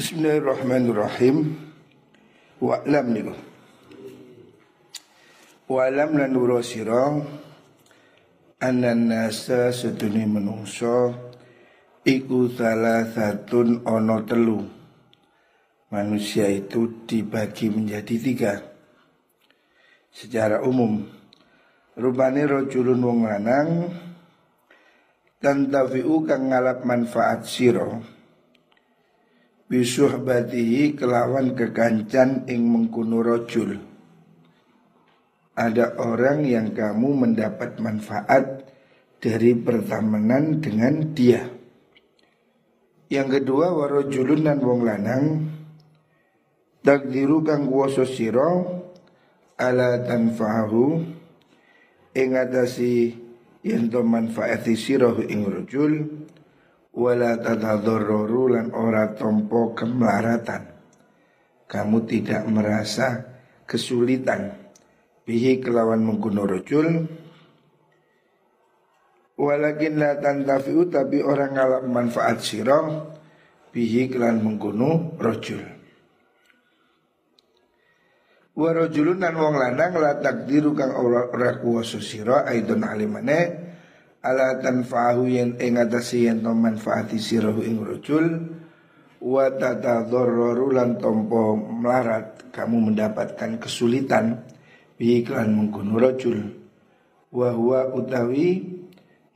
Bismillahirrahmanirrahim. Wa'lam niku. Wa'lam lan nuro sira anan nasa seduni menungso iku salah satun ono telu. Manusia itu dibagi menjadi tiga. Secara umum, rupane rojulun wong lanang tantafi'u kang ngalap manfaat siro bisuhbatihi kelawan kekancan ing mengkuno rojul. Ada orang yang kamu mendapat manfaat dari pertemanan dengan dia. Yang kedua warojulun dan wong lanang takdiru kang kuwasa sira ala tanfa'ahu ing atasi manfaati sira ing rojul wala tadadzarru lan ora tompo kemelaratan. Kamu tidak merasa kesulitan. Bihi kelawan menggunakan rojul walakin la tantafi'u tapi orang ngalap manfaat sirong bihi kelawan menggunakan rojul wa rojulun dan wong lanang la takdiru kang ora kuwasa sira aidon alimane ala tanfa'ahu yen ing atase to manfaati sirahu ing rajul wa tatadharraru lan tompo melarat kamu mendapatkan kesulitan bi iklan mengkono rajul wa huwa utawi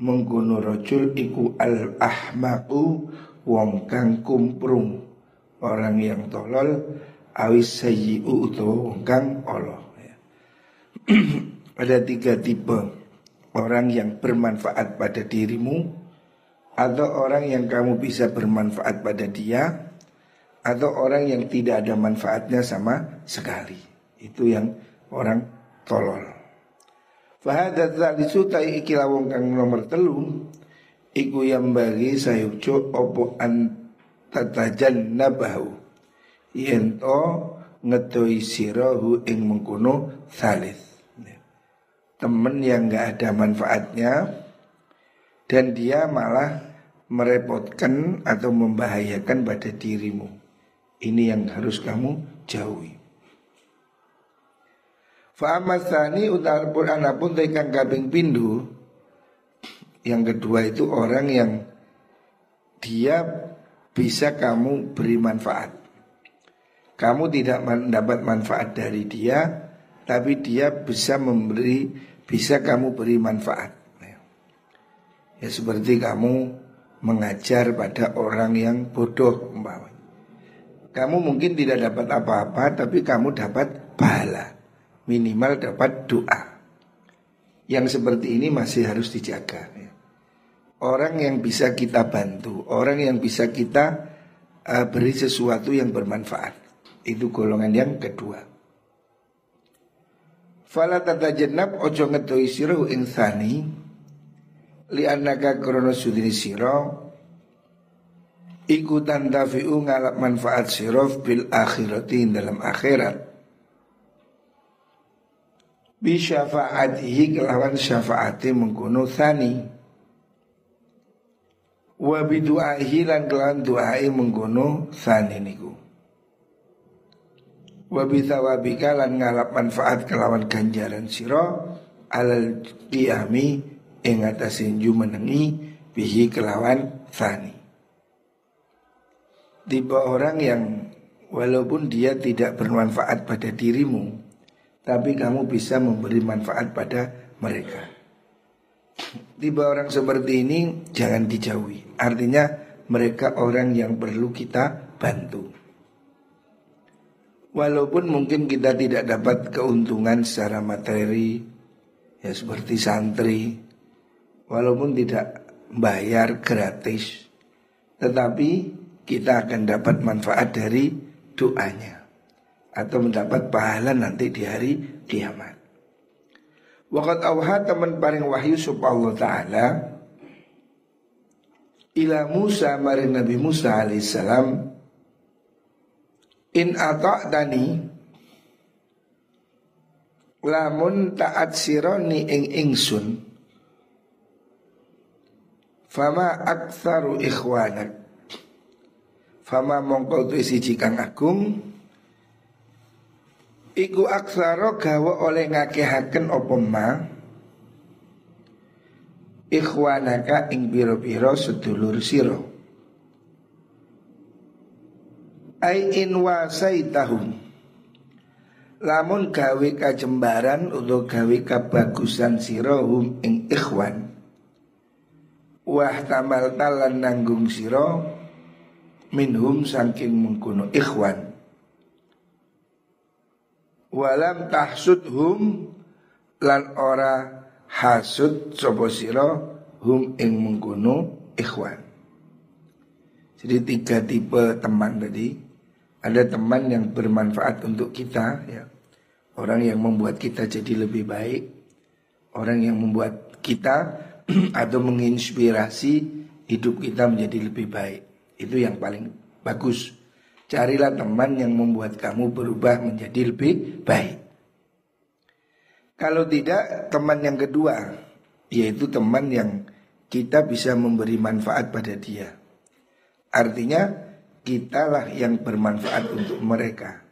mengkono rajul iku al ahmaqu wong kang kumprung orang yang tolol awis sayyi'u utawa wong kang Allah ada tiga tipe orang yang bermanfaat pada dirimu atau orang yang kamu bisa bermanfaat pada dia atau orang yang tidak ada manfaatnya sama sekali. Itu yang orang tolol. Fahadat talisu tai ikilah wong kang nomor telu iku yang bagi sayucu opo an tatajan nabahu yento ngedoi sirahu ing mengkuno salis temen yang nggak ada manfaatnya dan dia malah merepotkan atau membahayakan pada dirimu. Ini yang harus kamu jauhi. Fa'amasani utar pun anapun tekan kabing pindu Yang kedua itu orang yang Dia bisa kamu beri manfaat Kamu tidak mendapat manfaat dari dia tapi dia bisa memberi bisa kamu beri manfaat. Ya seperti kamu mengajar pada orang yang bodoh umpamanya. Kamu mungkin tidak dapat apa-apa tapi kamu dapat pahala. Minimal dapat doa. Yang seperti ini masih harus dijaga. Ya. Orang yang bisa kita bantu, orang yang bisa kita uh, beri sesuatu yang bermanfaat. Itu golongan yang kedua. Fala jenab ojo ngetoi sira ing thani li anaka krono sudini sira iku tandafi'u ngalap manfaat sirof bil akhirati dalam akhirat. Bi syafaatihi kelawan syafaati mengkono thani wa bidu'ahi lan kelawan du'ai mengkono thani niku Wabi thawabika lan ngalap manfaat kelawan ganjaran siro alal qiyami ing atasin menengi bihi kelawan fani. Tipe orang yang walaupun dia tidak bermanfaat pada dirimu, tapi kamu bisa memberi manfaat pada mereka. Tipe orang seperti ini jangan dijauhi. Artinya mereka orang yang perlu kita bantu. Walaupun mungkin kita tidak dapat keuntungan secara materi Ya seperti santri Walaupun tidak bayar gratis Tetapi kita akan dapat manfaat dari doanya Atau mendapat pahala nanti di hari kiamat. Wakat awha teman paling wahyu subhanallah ta'ala Ila Musa maring Nabi Musa alaihissalam In dani lamun taat sironi ing ingsun. Fama aktsaru ikhwanak. Fama mongko tu isi kang agung. Iku aksaro gawa oleh ngakehaken opo ma? Ikhwanaka ing biro-biro sedulur siro Ai in wasaitahum. Lamun gawe kajembaran untuk gawe kebagusan sirohum ing ikhwan. Wah tamal talan nanggung siro Minhum saking mengkuno ikhwan. Walam tahsudhum Lan ora hasud sopo siro Hum ing mengkuno ikhwan. Jadi tiga tipe teman tadi Ada teman yang bermanfaat untuk kita ya. Orang yang membuat kita jadi lebih baik. Orang yang membuat kita Atau menginspirasi hidup kita menjadi lebih baik. Itu yang paling bagus. Carilah teman yang membuat kamu berubah menjadi lebih baik. Kalau tidak teman yang kedua Yaitu teman yang kita bisa memberi manfaat pada dia. Artinya kitalah yang bermanfaat untuk mereka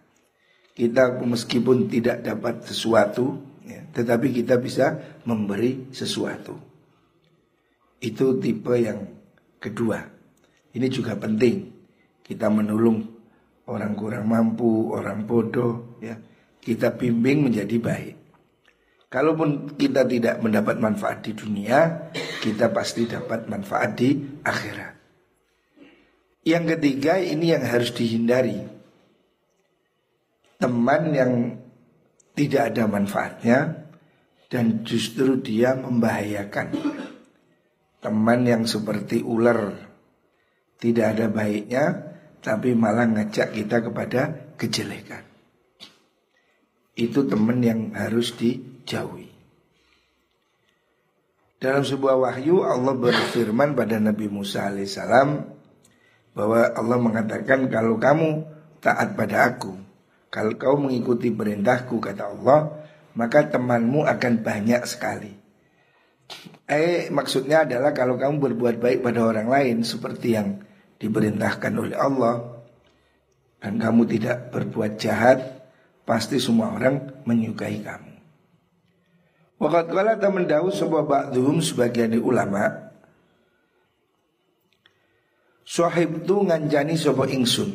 kita meskipun tidak dapat sesuatu, ya, tetapi kita bisa memberi sesuatu. Itu tipe yang kedua. Ini juga penting. Kita menolong orang kurang mampu, orang bodoh, ya. Kita bimbing menjadi baik. Kalaupun kita tidak mendapat manfaat di dunia, kita pasti dapat manfaat di akhirat. Yang ketiga ini yang harus dihindari teman yang tidak ada manfaatnya dan justru dia membahayakan. Teman yang seperti ular tidak ada baiknya tapi malah ngajak kita kepada kejelekan. Itu teman yang harus dijauhi. Dalam sebuah wahyu Allah berfirman pada Nabi Musa alaihissalam bahwa Allah mengatakan kalau kamu taat pada aku kalau kau mengikuti perintahku kata Allah Maka temanmu akan banyak sekali. Eh maksudnya adalah kalau kamu berbuat baik pada orang lain Seperti yang diperintahkan oleh Allah Dan kamu tidak berbuat jahat Pasti semua orang menyukai kamu. Wakat kala teman sebuah ba'duhum sebagian ulama Sohib tu nganjani sebuah ingsun?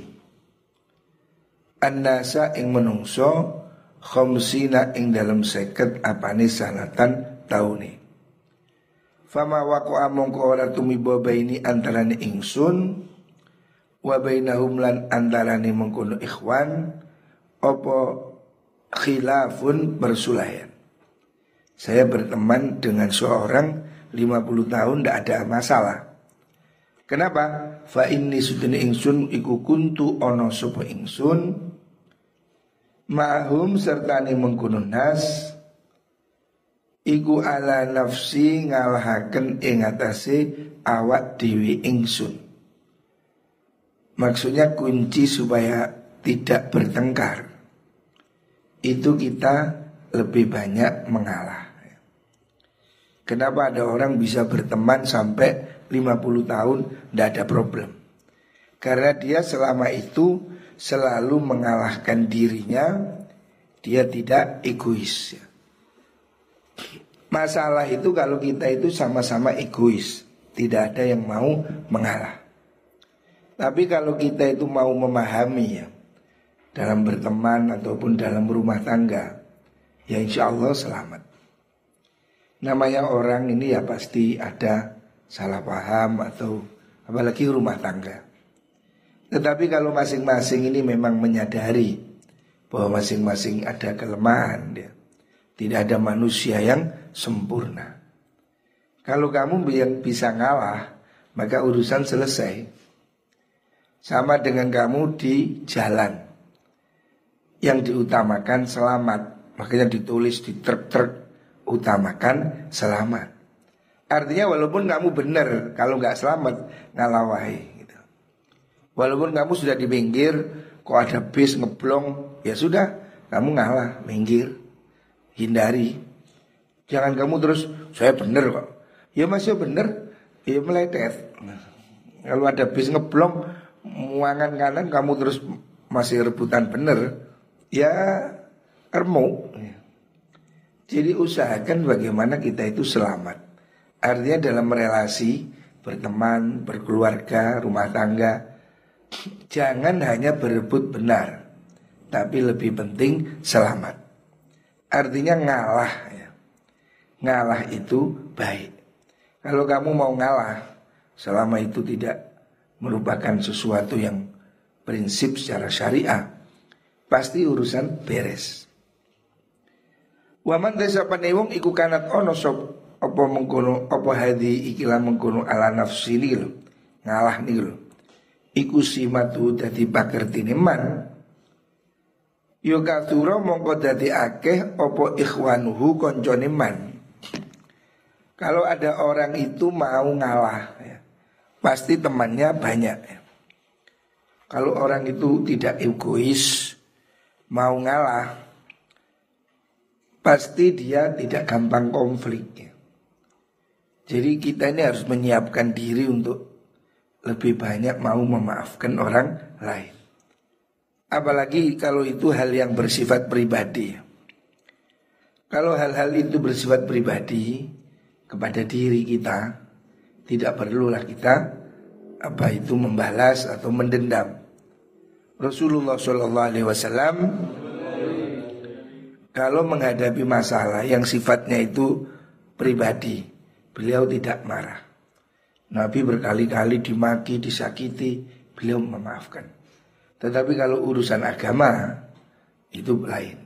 An-nasa ing menungso Khomsina ing dalam seket apane sanatan taune. Fama waku among ko ora tumiba baini antarane ingsun Wa bainahum lan antarane mengkono ikhwan Opo khilafun bersulayan. Saya berteman dengan seorang 50 tahun tidak ada masalah Kenapa? Fa inni sudene ingsun iku kuntu ono sapa ingsun mahum serta ni mengkono nas iku ala nafsi ngalahaken ing atase awak dewi ingsun. Maksudnya kunci supaya tidak bertengkar. Itu kita lebih banyak mengalah. Kenapa ada orang bisa berteman sampai 50 tahun tidak ada problem. Karena dia selama itu selalu mengalahkan dirinya, dia tidak egois. Masalah itu kalau kita itu sama-sama egois, tidak ada yang mau mengalah. Tapi kalau kita itu mau memahami ya, dalam berteman ataupun dalam rumah tangga, ya insya Allah selamat. Namanya orang ini ya pasti ada salah paham atau apalagi rumah tangga. Tetapi kalau masing-masing ini memang menyadari bahwa masing-masing ada kelemahan dia. Tidak ada manusia yang sempurna. Kalau kamu yang bisa ngalah, maka urusan selesai. Sama dengan kamu di jalan. Yang diutamakan selamat. Makanya ditulis di truk-truk utamakan selamat. Artinya walaupun kamu benar kalau nggak selamat ngalawai. Gitu. Walaupun kamu sudah di pinggir, kok ada bis ngeblong, ya sudah kamu ngalah, minggir, hindari. Jangan kamu terus saya benar kok. Ya masih benar, ya meletet. Kalau ada bis ngeblong, muangan kanan kamu terus masih rebutan bener, ya remuk. Jadi usahakan bagaimana kita itu selamat. Artinya dalam relasi, berteman, berkeluarga, rumah tangga, jangan hanya berebut benar, tapi lebih penting selamat. Artinya ngalah ya. Ngalah itu baik. Kalau kamu mau ngalah, selama itu tidak merupakan sesuatu yang prinsip secara syariah, pasti urusan beres. Waman desa panewong iku kanat ono sop apa mengkono apa hadi ikilah mengkono ala nafsi nil ngalah nil iku simatu dadi pakertine man yo kathura mongko dadi akeh apa ikhwanuhu koncone man kalau ada orang itu mau ngalah ya, pasti temannya banyak ya. Kalau orang itu tidak egois mau ngalah pasti dia tidak gampang konflik. Jadi kita ini harus menyiapkan diri untuk lebih banyak mau memaafkan orang lain. Apalagi kalau itu hal yang bersifat pribadi. Kalau hal-hal itu bersifat pribadi kepada diri kita, tidak perlulah kita apa itu membalas atau mendendam. Rasulullah Shallallahu Alaihi Wasallam kalau menghadapi masalah yang sifatnya itu pribadi, beliau tidak marah. Nabi berkali-kali dimaki, disakiti, beliau memaafkan. Tetapi kalau urusan agama itu lain.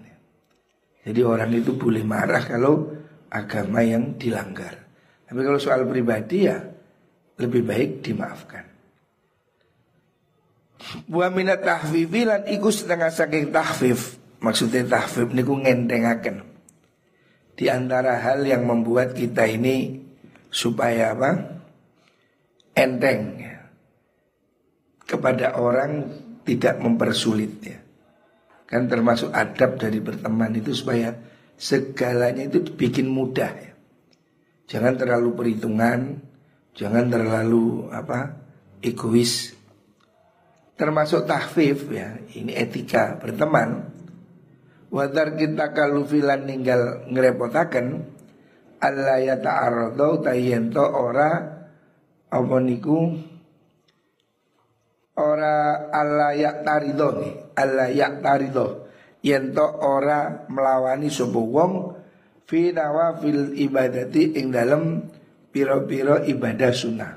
Jadi orang itu boleh marah kalau agama yang dilanggar. Tapi kalau soal pribadi ya lebih baik dimaafkan. Wa minat tahfifi lan iku setengah saking tahfif Maksudnya tahfib niku ngentengaken. Di antara hal yang membuat kita ini supaya apa? Enteng. Kepada orang tidak mempersulit ya. Kan termasuk adab dari berteman itu supaya segalanya itu bikin mudah ya. Jangan terlalu perhitungan, jangan terlalu apa? egois. Termasuk tahfif ya, ini etika berteman Wadar kita kalufilan ninggal ngerepotaken Allah ya ta'arado tayento ora apa niku ora Allah ya tarido nih Allah ya tarido yento ora melawani sapa wong fi nawafil ibadati ing dalam piro-piro ibadah sunnah.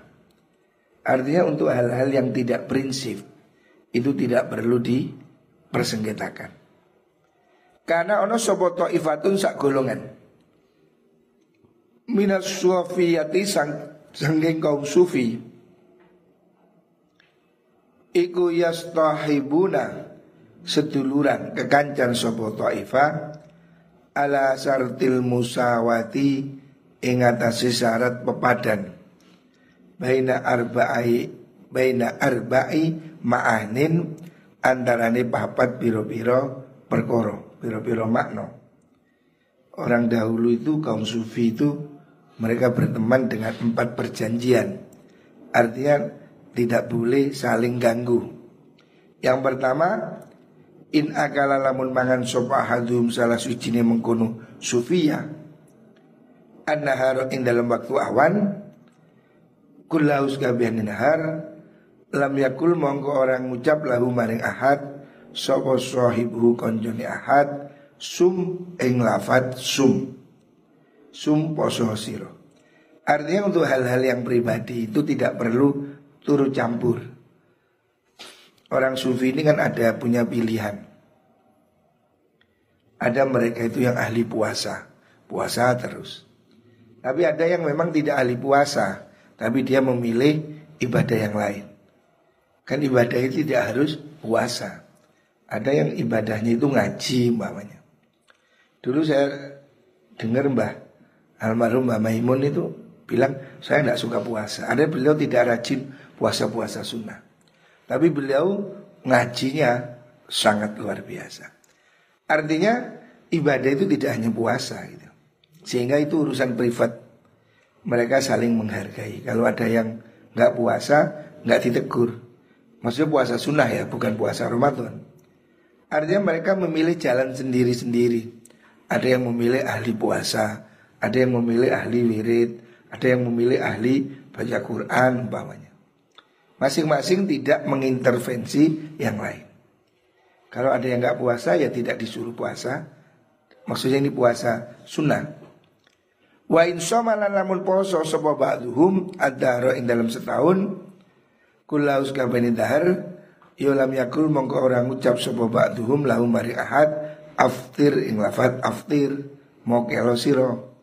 Artinya untuk hal-hal yang tidak prinsip itu tidak perlu dipersengketakan. Karena ono sopo ifatun sak golongan. Minas sufiyati sang sanggeng kaum sufi. Iku yastahibuna seduluran kekancan sopo ta'ifa ala sartil musawati ing atase syarat pepadan baina arba'i baina arba'i ma'anin antarane papat piro-piro perkoro Biro-biro makna Orang dahulu itu kaum sufi itu Mereka berteman dengan empat perjanjian. Artinya tidak boleh saling ganggu. Yang pertama In akala lamun mangan sopa hadum salah suci mengkono sufiya An-nahar in dalam waktu awan Kullaus gabian nahar Lam yakul mongko orang ngucap lahu maring ahad sapa sahibu konjone ahad sum ing lafat sum sum poso siro. Artinya untuk hal-hal yang pribadi itu tidak perlu turut campur. Orang sufi ini kan ada punya pilihan. Ada mereka itu yang ahli puasa. Puasa terus. Tapi ada yang memang tidak ahli puasa tapi dia memilih ibadah yang lain. Kan ibadah itu tidak harus puasa. Ada yang ibadahnya itu ngaji umpamanya. Dulu saya dengar Mbah almarhum Mbah Maimun itu bilang saya tidak suka puasa. Ada beliau tidak rajin puasa-puasa sunnah. Tapi beliau ngajinya sangat luar biasa. Artinya ibadah itu tidak hanya puasa gitu. Sehingga itu urusan privat. Mereka saling menghargai. Kalau ada yang nggak puasa, nggak ditegur. Maksudnya puasa sunnah ya, bukan puasa Ramadan. Artinya mereka memilih jalan sendiri-sendiri. Ada yang memilih ahli puasa, ada yang memilih ahli wirid, ada yang memilih ahli baca Quran umpamanya. Masing-masing tidak mengintervensi yang lain. Kalau ada yang nggak puasa ya tidak disuruh puasa. Maksudnya ini puasa sunnah. Wa in somalan namun poso sapa ba'duhum adharo ing dalam setahun kulaus kabani dahar yolam ya yakul mongko orang ucap sapa ba'duhum lahum mari ahad aftir ing lafat aftir mau kelo siro.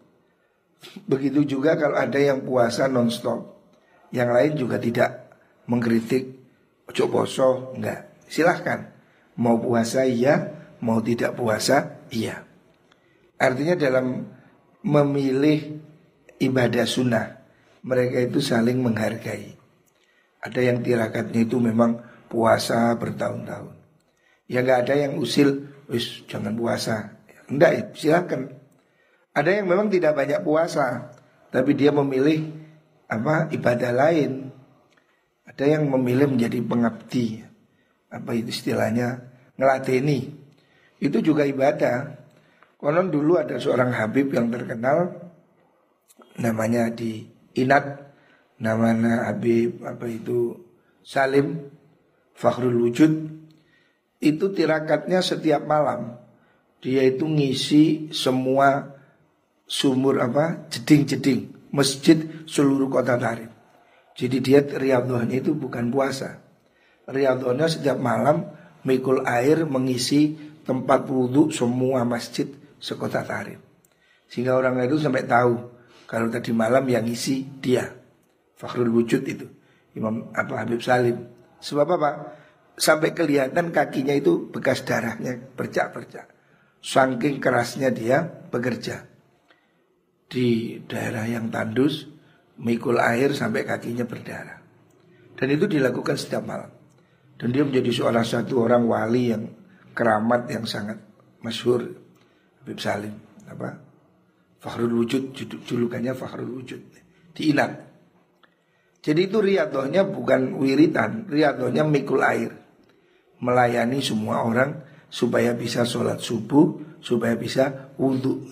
Begitu juga kalau ada yang puasa nonstop, yang lain juga tidak mengkritik ojo poso enggak. Silahkan mau puasa iya, mau tidak puasa iya. Artinya dalam memilih ibadah sunnah mereka itu saling menghargai. Ada yang tirakatnya itu memang puasa bertahun-tahun. Ya nggak ada yang usil, wis jangan puasa. Enggak, silakan. Ada yang memang tidak banyak puasa, tapi dia memilih apa ibadah lain. Ada yang memilih menjadi pengabdi. Apa itu istilahnya? Ngelateni. Itu juga ibadah. Konon dulu ada seorang Habib yang terkenal namanya di Inat namanya Habib apa itu Salim Fakhrul Wujud itu tirakatnya setiap malam dia itu ngisi semua sumur apa jeding-jeding masjid seluruh kota Tarim. Jadi dia riyadhahnya itu bukan puasa. Riyadhahnya setiap malam mikul air mengisi tempat wudhu semua masjid sekota Tarim. Sehingga orang itu sampai tahu kalau tadi malam yang isi dia. Fakhrul Wujud itu. Imam apa Habib Salim. Sebab apa? Sampai kelihatan kakinya itu bekas darahnya bercak-bercak. Saking kerasnya dia bekerja. Di daerah yang tandus, mikul air sampai kakinya berdarah. Dan itu dilakukan setiap malam. Dan dia menjadi seorang satu orang wali yang keramat yang sangat masyhur Habib Salim apa Fakhrul Wujud julukannya Fakhrul Wujud di. Jadi itu riadohnya bukan wiritan, riadohnya mikul air. Melayani semua orang supaya bisa sholat subuh, supaya bisa wudhu.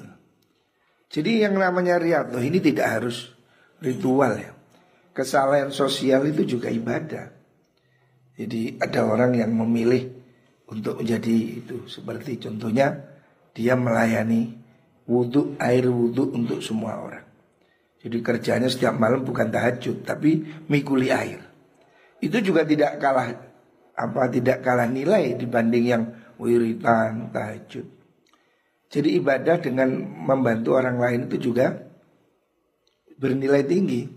Jadi yang namanya riadoh ini tidak harus ritual ya. Kesalahan sosial itu juga ibadah. Jadi ada orang yang memilih untuk menjadi itu seperti contohnya dia melayani wudhu air wudhu untuk semua orang. Jadi kerjanya setiap malam bukan tahajud tapi mikuli air. Itu juga tidak kalah apa tidak kalah nilai dibanding yang wiritan tahajud. Jadi ibadah dengan membantu orang lain itu juga bernilai tinggi.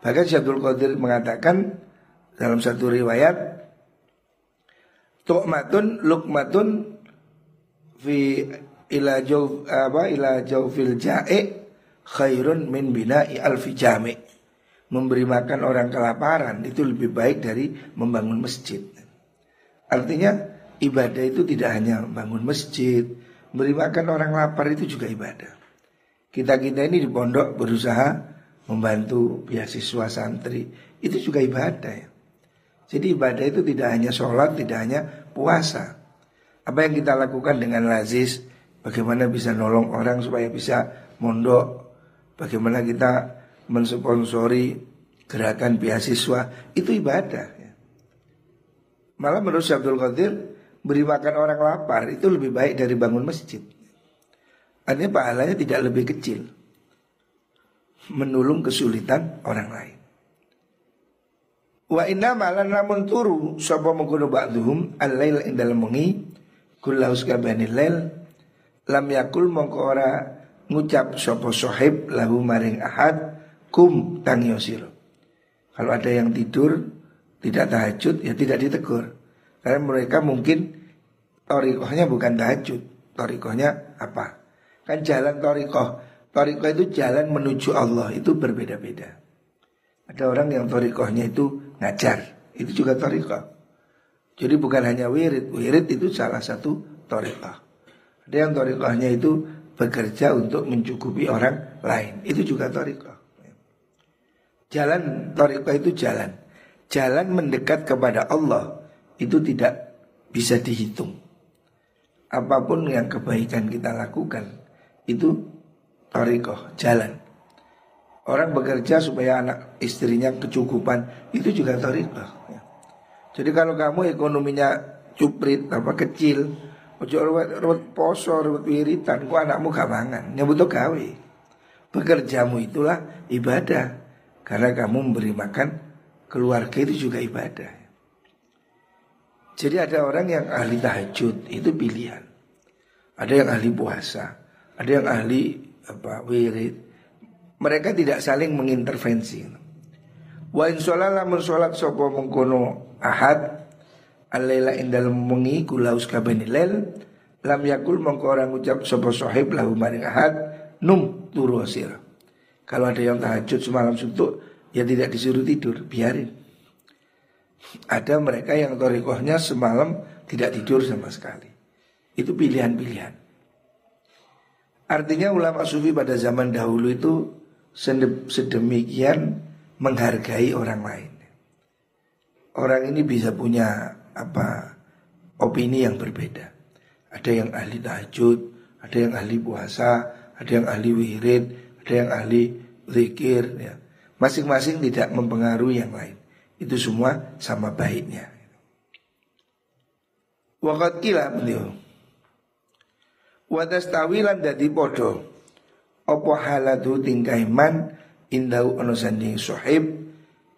Bahkan Syabdul Qadir mengatakan dalam satu riwayat Tu'matun lukmatun fi ila jaw apa ila jawfil ja'i khairun min bina'i alfi jami. Memberi makan orang kelaparan itu lebih baik dari membangun masjid. Artinya ibadah itu tidak hanya membangun masjid, memberi makan orang lapar itu juga ibadah. Kita-kita ini di pondok berusaha membantu beasiswa santri, itu juga ibadah ya. Jadi ibadah itu tidak hanya sholat, tidak hanya puasa. Apa yang kita lakukan dengan lazis, bagaimana bisa nolong orang supaya bisa mondok, Bagaimana kita mensponsori gerakan beasiswa itu ibadah. Ya. Malah menurut Abdul Qadir beri makan orang lapar itu lebih baik dari bangun masjid. Artinya pahalanya tidak lebih kecil. Menolong kesulitan orang lain. Wa inna malan namun turu sapa mengkono ba'dhum al-lail ing dalem wengi kabani lail lam yakul mongko ora ngucap sopo sohib lahu maring ahad kum tangyosir. Kalau ada yang tidur tidak tahajud ya tidak ditegur. Karena mereka mungkin torikohnya bukan tahajud. Torikohnya apa? Kan jalan torikoh. Torikoh itu jalan menuju Allah itu berbeda-beda. Ada orang yang torikohnya itu ngajar. Itu juga torikoh. Jadi bukan hanya wirid. Wirid itu salah satu torikoh. Ada yang torikohnya itu bekerja untuk mencukupi orang lain. Itu juga toriko. Jalan toriko itu jalan. jalan mendekat kepada Allah itu tidak bisa dihitung. Apa pun yang kebaikan kita lakukan itu torikoh, jalan. Orang bekerja supaya anak istrinya kecukupan itu juga torikoh. Jadi kalau kamu ekonominya cuprit apa kecil, ojo ruwet poso, ruwet wiritan, ku anakmu gak mangan, nyebut gawe. Bekerjamu itulah ibadah karena kamu memberi makan keluarga itu juga ibadah. Jadi ada orang yang ahli tahajud itu pilihan. Ada yang ahli puasa, ada yang ahli apa wirid. Mereka tidak saling mengintervensi. Wa in sholala mun sapa mengkono ahad alaila indal mengi kula uskabani lel lam yakul mongko orang ucap sapa sahib lahu maring ahad num turu Kalau ada yang tahajud semalam suntuk ya tidak disuruh tidur, biarin. Ada mereka yang torikohnya semalam tidak tidur sama sekali. Itu pilihan-pilihan. Artinya ulama sufi pada zaman dahulu itu sedemikian menghargai orang lain. Orang ini bisa punya apa opini yang berbeda. Ada yang ahli tahajud, ada yang ahli puasa, ada yang ahli wirid, ada yang ahli zikir. Ya. Masing-masing tidak mempengaruhi yang lain. Itu semua sama baiknya. Wakat kila beliau. Wadas tawilan dadi podo. Opo halatu tingkah iman indau ono sanding sohib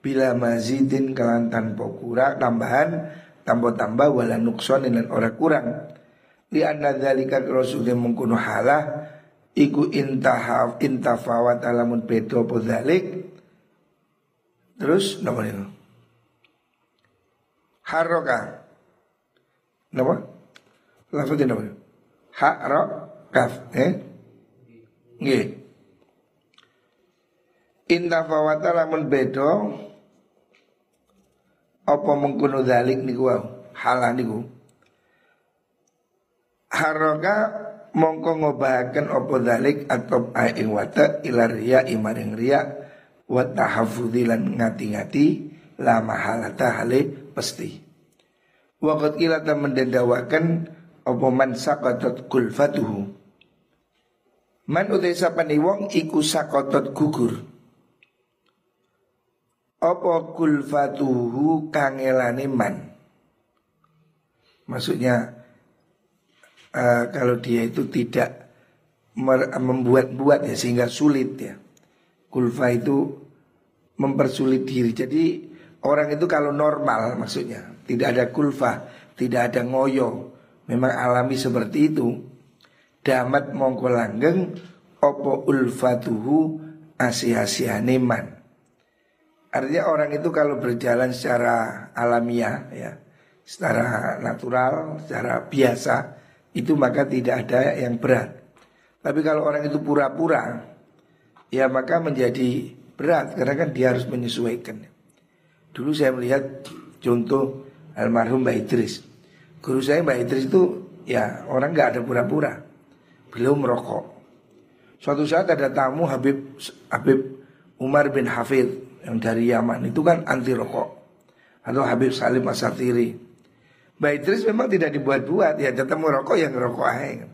bila mazidin kelantan pokura tambahan tambah tambah wala nukson dan ora kurang li anna rasulnya mengkuno halah iku intahaf intafawat alamun bedo podalik terus namanya Haroka Nama? Lafadnya nama Haro kaf eh? Nggih Inta fawata lamun bedo Apa mengkuno dalik niku wau Halah niku Haroka mongko ngobahaken apa dalik atau aing wata ilar riya imaring riya wa tahaffudzilan ngati-ngati la mahalata hale pasti. Waqat ilata mendendawakan apa man saqatat kulfatuhu. Man utai sapani wong iku saqatat gugur. Apa kulfatuhu kangelane man. Maksudnya uh, kalau dia itu tidak membuat-buat ya sehingga sulit ya. Kulfa itu mempersulit diri. Jadi Orang itu kalau normal maksudnya Tidak ada kulfa Tidak ada ngoyo. Memang alami seperti itu. Damat mongko langgeng Opo ulfatuhu Asih-asihane man. Artinya orang itu kalau berjalan secara alamiah ya Secara natural, secara biasa Itu maka tidak ada yang berat. Tapi kalau orang itu pura-pura Ya maka menjadi berat Karena kan dia harus menyesuaikan. Dulu saya melihat contoh almarhum Mbak Idris. Guru saya Mbak Idris itu ya orang nggak ada pura-pura. Beliau merokok. Suatu saat ada tamu Habib Habib Umar bin Hafid yang dari Yaman itu kan anti rokok. Atau Habib Salim Asatiri. Mbak Idris memang tidak dibuat-buat ya datang merokok yang ngerokok aja.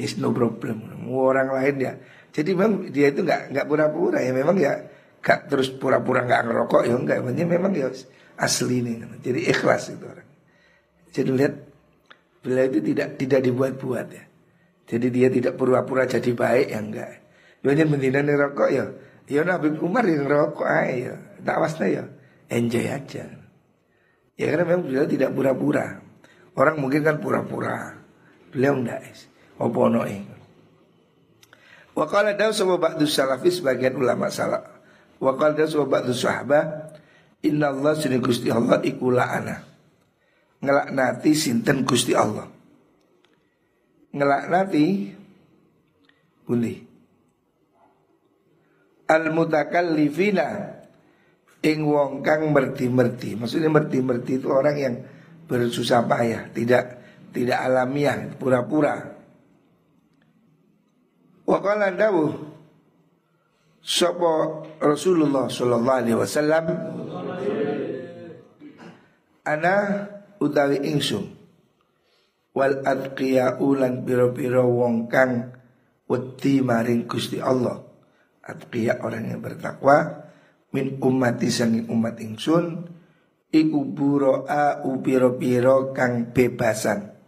It's no problem. Orang lain ya. Jadi memang dia itu nggak nggak pura-pura ya memang ya Gak terus pura-pura gak ngerokok ya enggak memang ya asli nih jadi ikhlas itu orang. Jadi lihat beliau itu tidak tidak dibuat-buat ya. Jadi dia tidak pura-pura jadi baik ya enggak. Banyak mendina nih rokok ya. Ya Nabi Umar yang rokok ya. Tak wasna ya. Enjoy aja. Ya karena memang beliau tidak pura-pura. Orang mungkin kan pura-pura. Beliau enggak Apa no Wakala daw sama ba'du salafis Bagian ulama salaf. Wa qala dasu ba'du sahabat Inna Allah sini Gusti Allah iku la'ana Ngelaknati sinten Gusti Allah. Ngelaknati Bundi Al-mutakallifina Ing wong kang merti-merti Maksudnya merti-merti itu orang yang Bersusah payah Tidak tidak alamiah Pura-pura. Wa qala dawuh Sopo Rasulullah Sallallahu Alaihi Wasallam Ana utawi ingsun wal adqiya ulan piro-piro wong kang wedi maring Gusti Allah. Adqiya orang yang bertakwa min umati sanging umat ingsun iku buroa upiro-piro kang bebasan